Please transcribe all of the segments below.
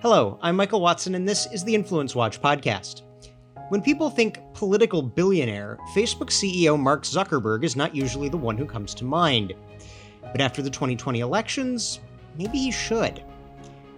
Hello, I'm Michael Watson, and this is the Influence Watch podcast. When people think political billionaire, Facebook CEO Mark Zuckerberg is not usually the one who comes to mind. But after the 2020 elections, maybe he should.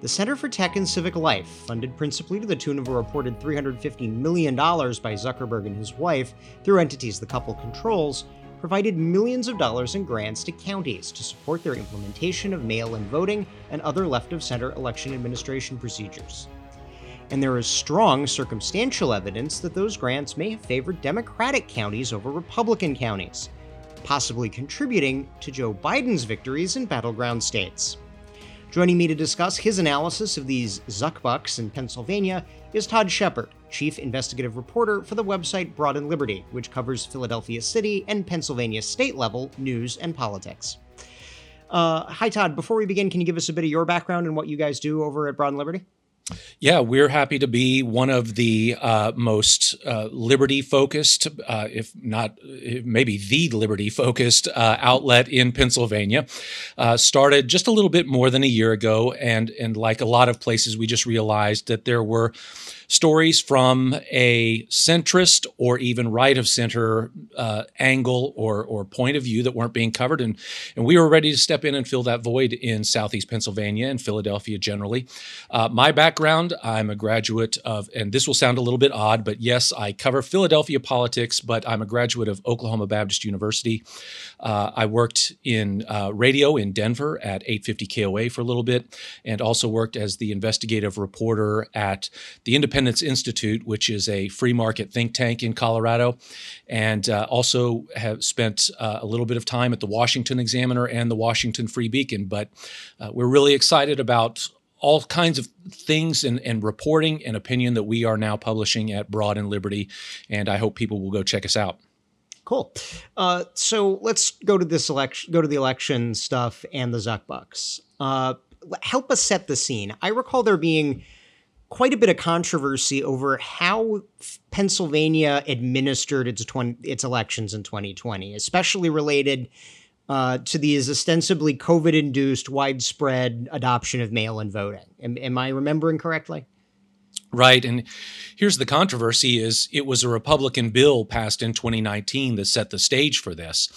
The Center for Tech and Civic Life, funded principally to the tune of a reported $350 million by Zuckerberg and his wife through entities the couple controls, provided millions of dollars in grants to counties to support their implementation of mail in voting and other left of center election administration procedures. And there is strong circumstantial evidence that those grants may have favored Democratic counties over Republican counties, possibly contributing to Joe Biden's victories in battleground states. Joining me to discuss his analysis of these Zuckbucks in Pennsylvania is Todd Shepherd, Chief Investigative Reporter for the website Broad and Liberty, which covers Philadelphia City and Pennsylvania state level news and politics. Uh, hi, Todd. Before we begin, can you give us a bit of your background and what you guys do over at Broad and Liberty? Yeah, we're happy to be one of the uh, most uh, liberty focused, uh, if not maybe the liberty focused uh, outlet in Pennsylvania. Uh, started just a little bit more than a year ago, and and like a lot of places, we just realized that there were stories from a centrist or even right of center uh, angle or, or point of view that weren't being covered. And, and we were ready to step in and fill that void in Southeast Pennsylvania and Philadelphia generally. Uh, my background I'm a graduate of, and this will sound a little bit odd, but yes, I cover Philadelphia politics, but I'm a graduate of Oklahoma Baptist University. Uh, I worked in uh, radio in Denver at 850 KOA for a little bit, and also worked as the investigative reporter at the Independent Independence Institute, which is a free market think tank in Colorado, and uh, also have spent uh, a little bit of time at the Washington Examiner and the Washington Free Beacon. But uh, we're really excited about all kinds of things and, and, reporting and opinion that we are now publishing at Broad and Liberty, and I hope people will go check us out. Cool. Uh, so let's go to this election, go to the election stuff and the Zuckbucks. Uh, help us set the scene. I recall there being quite a bit of controversy over how Pennsylvania administered its 20, its elections in 2020, especially related uh, to these ostensibly COVID-induced widespread adoption of mail-in voting. Am, am I remembering correctly? Right. And here's the controversy is it was a Republican bill passed in 2019 that set the stage for this.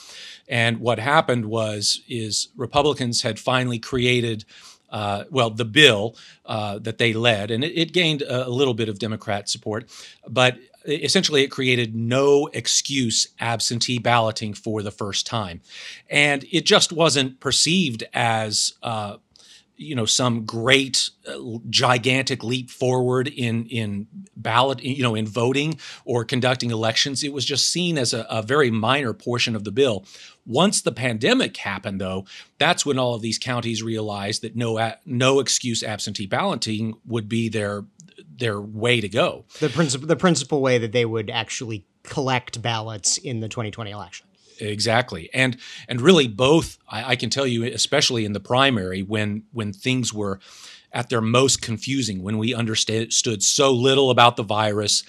And what happened was is Republicans had finally created uh, well, the bill uh, that they led, and it, it, gained a, little bit of Democrat support, but essentially it created no excuse absentee balloting for the first time. And it just wasn't perceived as uh, you know some great uh, gigantic leap forward in in ballot you know in voting or conducting elections. It was just seen as a, a, very minor portion of the bill. Once the pandemic happened though that's when all of these counties realized that no no excuse absentee balloting would be their their way to go. The principal the principal way that they would actually collect ballots in the 2020 election Exactly, and and really both. I, I, can tell you, especially in the primary, when when things were at their most confusing, when we understood so little about the virus,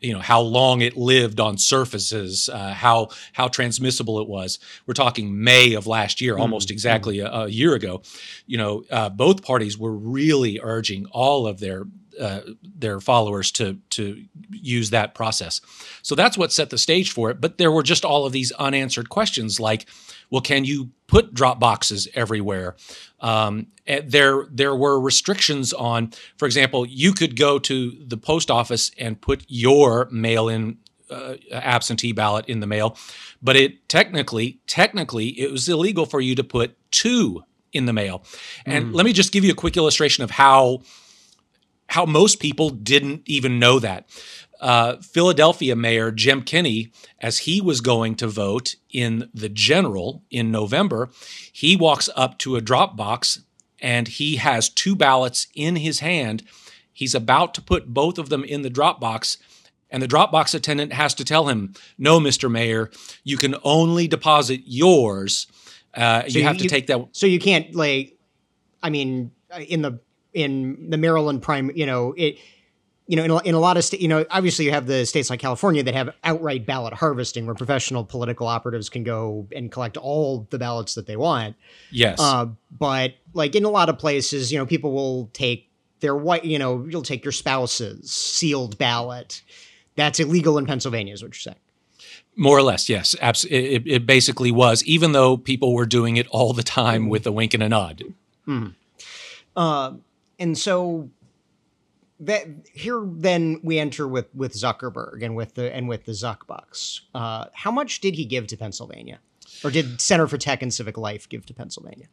you know how long it lived on surfaces, uh, how how transmissible it was. We're talking May of last year, mm-hmm. almost exactly mm-hmm. a, a, year ago. You know, uh, both parties were really urging all of their uh, their followers to to use that process. So that's what set the stage for it. But there were just all of these unanswered questions, like, well, can you put drop boxes everywhere? Um, there there were restrictions on, for example, you could go to the post office and put your mail-in uh, absentee ballot in the mail, but it technically technically it was illegal for you to put two in the mail. And mm. let me just give you a quick illustration of how how most people didn't even know that. Uh, Philadelphia Mayor Jim Kenney, as he was going to vote in the general in November, he walks up to a drop box and he has two ballots in his hand. He's about to put both of them in the drop box. And the Dropbox attendant has to tell him, no, Mr. Mayor, you can only deposit yours. Uh, so you have you, to take that. So you can't, like, I mean, in the in the Maryland prime, you know, it you know, in a, in a lot of states, you know, obviously you have the states like California that have outright ballot harvesting where professional political operatives can go and collect all the ballots that they want. Yes. Uh, but like in a lot of places, you know, people will take their white, you know, you'll take your spouse's sealed ballot. That's illegal in Pennsylvania, is what you're saying. More or less, yes. Abs- it, it basically was, even though people were doing it all the time with a wink and a nod. Mm. Uh, and so that here then we enter with with Zuckerberg and with the and with the Zuckbucks. Uh, how much did he give to Pennsylvania, or did Center for Tech and Civic Life give to Pennsylvania?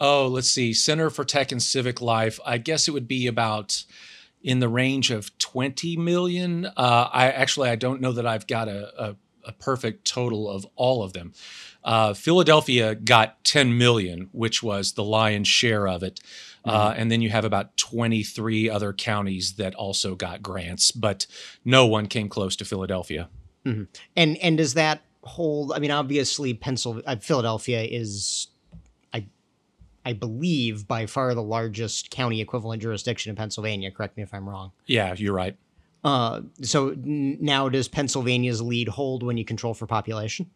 Oh, let's see. Center for Tech and Civic Life. I guess it would be about in the range of 20 million. Uh, I actually I don't know that I've got a, a, a perfect total of all of them. Uh, Philadelphia got 10 million, which was the lion's share of it. Uh, mm-hmm. and then you have about 23 other counties that also got grants, but no one came close to Philadelphia. Mm-hmm. And and does that hold? I mean, obviously, Pennsylvania, uh, Philadelphia is I believe, by far the largest county equivalent jurisdiction in Pennsylvania. Correct me if I'm wrong. Yeah, you're right. Uh, so n- now, does Pennsylvania's lead hold when you control for population?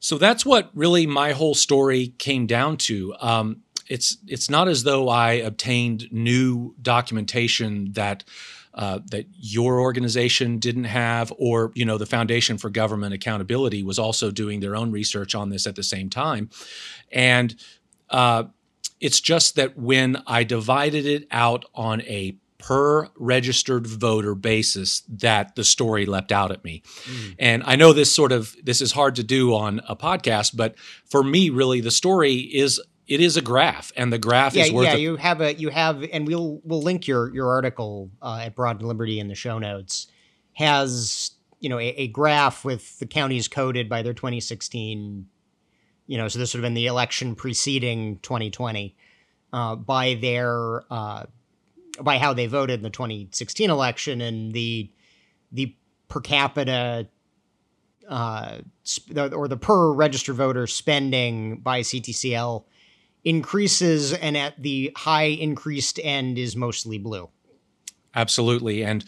So that's what really my whole story came down to. Um, it's it's not as though I obtained new documentation that uh, that your organization didn't have, or you know the Foundation for Government Accountability was also doing their own research on this at the same time, and uh, it's just that when I divided it out on a per registered voter basis that the story leapt out at me. Mm. And I know this sort of this is hard to do on a podcast, but for me really the story is it is a graph and the graph yeah, is worth Yeah, you have a you have and we'll we'll link your your article uh, at Broad and Liberty in the show notes has you know a, a graph with the counties coded by their 2016 you know, so this would have been the election preceding 2020, uh, by their uh, by how they voted in the 2016 election and the the per capita uh, or the per registered voter spending by CTCL increases, and at the high increased end is mostly blue. Absolutely, and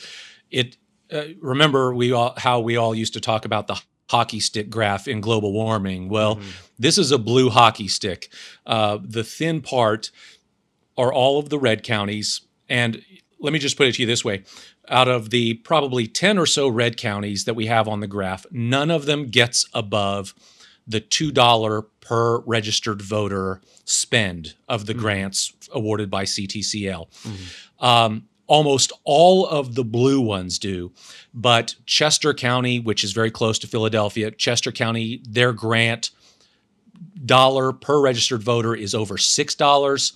it. Uh, remember we all how we all used to talk about the hockey stick graph in global warming. Well, mm-hmm. this is a blue hockey stick. Uh, the thin part are all of the red counties. And let me just put it to you this way out of the probably 10 or so red counties that we have on the graph, none of them gets above the $2 per registered voter spend of the mm-hmm. grants awarded by CTCL. Mm-hmm. Um, almost all of the blue ones do. But Chester County, which is very close to Philadelphia, Chester County, their grant dollar per registered voter is over $6.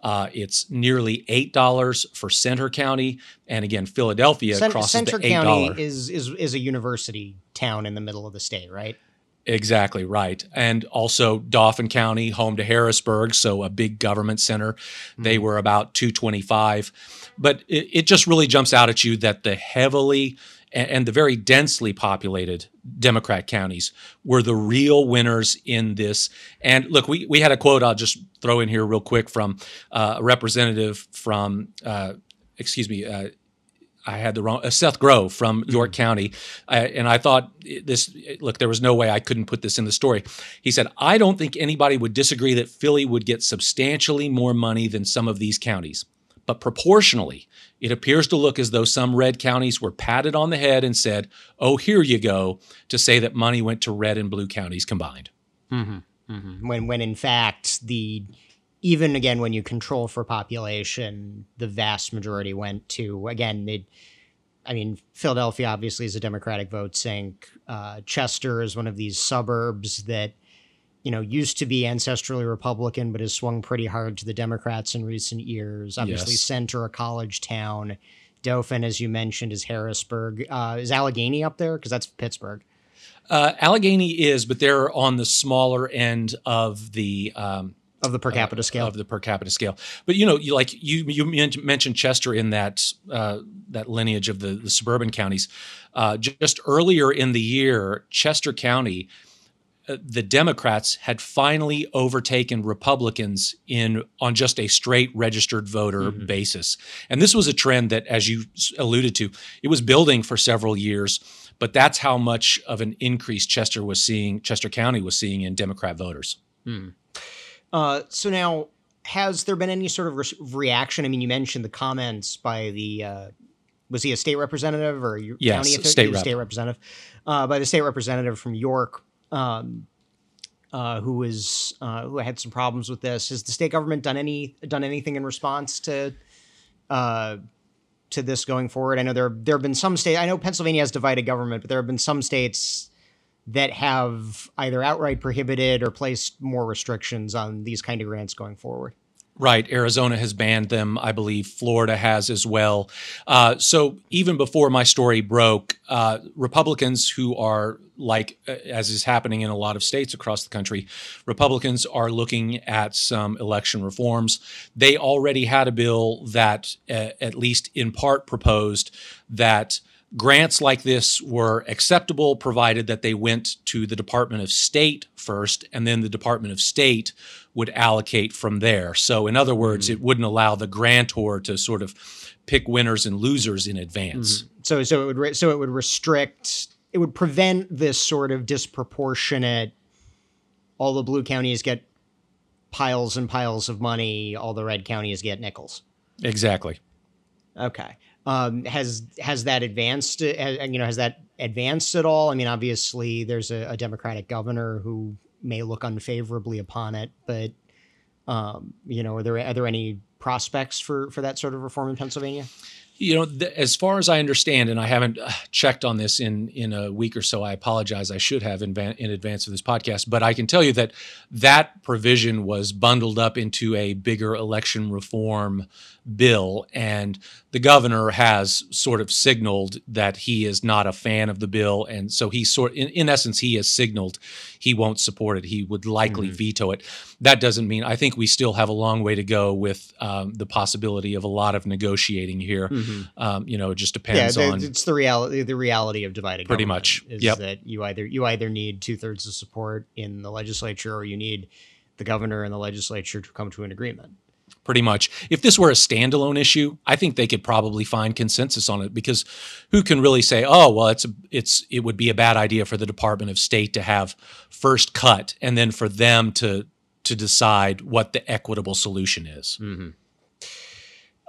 Uh, it's nearly eight dollars for Centre County, and again, Philadelphia Cent- crosses Centre the eight dollars. County is is is a university town in the middle of the state, right? Exactly right. And also Dauphin County, home to Harrisburg, so a big government center. Mm-hmm. They were about 225. But it, it, just really jumps out at you that the heavily and the very densely populated Democrat counties were the real winners in this. And look, we, we had a quote I'll just throw in here real quick from uh, a representative from, uh, excuse me, uh, I had the wrong uh, Seth Grove from. York mm-hmm. County, uh, and I thought this. Look, there was no way I couldn't put this in the story. He said, "I don't think anybody would disagree that Philly would get substantially more money than some of these counties, but proportionally, it appears to look as though some red counties were patted on the head and said, "Oh, here you go," to say that money went to red and blue counties combined." Mm-hmm. Mm-hmm. When, when in fact the even again when you control for population, the vast majority went to again. It, I mean, Philadelphia obviously is a Democratic vote sink. Uh, Chester is one of these suburbs that you know used to be ancestrally Republican, but has swung pretty hard to the Democrats in recent years. Obviously, yes. Centre, a college town. Dauphin, as you mentioned, is Harrisburg. Uh, is Allegheny up there? Because that's Pittsburgh. Uh, Allegheny is, but they're on the smaller end of the um, of the per capita uh, scale of the per capita scale. But you know, you like you you mentioned Chester in that uh, that lineage of the, the suburban counties. Uh, just earlier in the year, Chester County uh, the Democrats had finally overtaken Republicans in on just a straight registered voter Mhm. basis. And this was a trend that, as you alluded to, it was building for several years. But that's how much of an increase Chester was seeing, Chester County was seeing in Democrat voters. Hmm. Uh, so now, has there been any sort of re- reaction? I mean, you mentioned the comments by the uh, was he a state representative or your Yes, county offi- state rep. state representative uh, by the state representative from York, um, uh, who was uh, who had some problems with this. Has the state government done any done anything in response to? Uh, to this going forward, I know there there have been some states. I know Pennsylvania has divided government, but there have been some states that have either outright prohibited or placed more restrictions on these kind of grants going forward. Right. Arizona has banned them. I believe Florida has as well. Uh, so even before my story broke, uh, Republicans who are like, uh, as is happening in a lot of states across the country, Republicans are looking at some election reforms. They already had a bill that, uh, at least in part, proposed that grants like this were acceptable provided that they went to the Department of State first, and then the Department of State would allocate from there. So, in other words, mm-hmm. it wouldn't allow the grantor to sort of pick winners and losers in advance. Mm-hmm. So so it would re- so it would restrict it would prevent this sort of disproportionate all the blue counties get piles and piles of money, all the red counties get nickels. Exactly. Okay. Um, has has that advanced? uh, Has, you know, has that advanced at all? I mean, obviously, there's a, a Democratic governor who may look unfavorably upon it, but um, you know, are there are there any prospects for for that sort of reform in Pennsylvania? You know, th- as far as I understand, and I haven't uh, checked on this in in a week or so. I apologize. I should have in, van- in advance of this podcast, but I can tell you that that provision was bundled up into a bigger election reform bill, and the governor has sort of signaled that he is not a fan of the bill, and so he sort, in, in essence, he has signaled he won't support it. He would likely Mhm. veto it. That doesn't mean I think we still have a long way to go with um, the possibility of a lot of negotiating here. Um, you know, it just Yeah, depends the- on. it's the reality. The reality of divided Pretty much. is Yep. that you either you either need two thirds of support in the legislature, or you need the governor and the legislature to come to an agreement. pretty much. If this were a standalone issue, I think they could probably find consensus on it because who can really say, "Oh, well, it's a, it's it would be a bad idea for the Department of State to have first cut and then for them to to decide what the equitable solution is."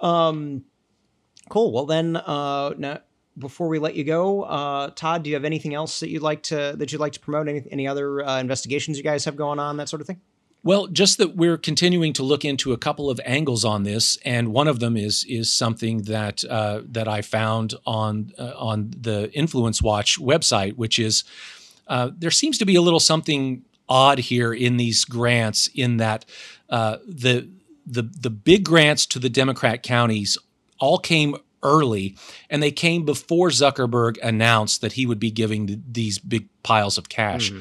Um, cool. Well, then, uh, now, before we let you go, uh, Todd, do you have anything else that you'd like to that you'd like to promote? Any any other uh, investigations you guys have going on, that sort of thing? Well, just that we're continuing to look into a couple of angles on this, and one of them is is something that uh, that I found on uh, on the Influence Watch website, which is uh, there seems to be a little something odd here in these grants, in that uh, the the the big grants to the Democrat counties all came early, and they came before Zuckerberg announced that he would be giving th- these big piles of cash.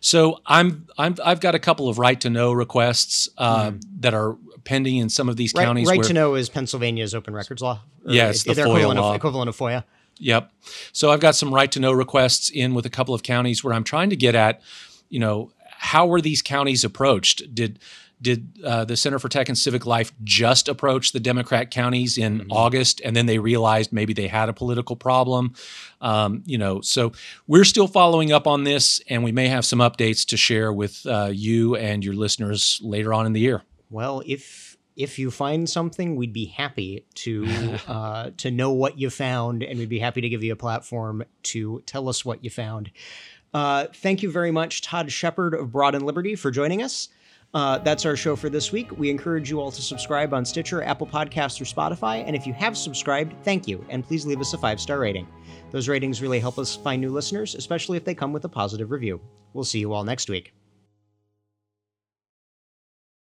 So I'm I'm I've got a couple of right to know requests uh, that are pending in some of these Right, counties. right where, to know is Pennsylvania's open records law. Yeah, the FOIA equivalent law. Of, equivalent of FOIA. Yep. So I've got some right to know requests in with a couple of counties where I'm trying to get at, you know, how were these counties approached? Did did uh, the Center for Tech and Civic Life just approach the Democrat counties in August, and then they realized maybe they had a political problem? Um, you know, so we're still following up on this, and we may have some updates to share with uh, you and your listeners later on in the year. Well, if if you find something, we'd be happy to uh, to know what you found, and we'd be happy to give you a platform to tell us what you found. Uh, thank you very much, Todd Shepherd of Broad and Liberty, for joining us. Uh, that's our show for this week. We encourage you all to subscribe on Stitcher, Apple Podcasts, or Spotify. And if you have subscribed, thank you. And please leave us a five star rating. Those ratings really help us find new listeners, especially if they come with a positive review. We'll see you all next week.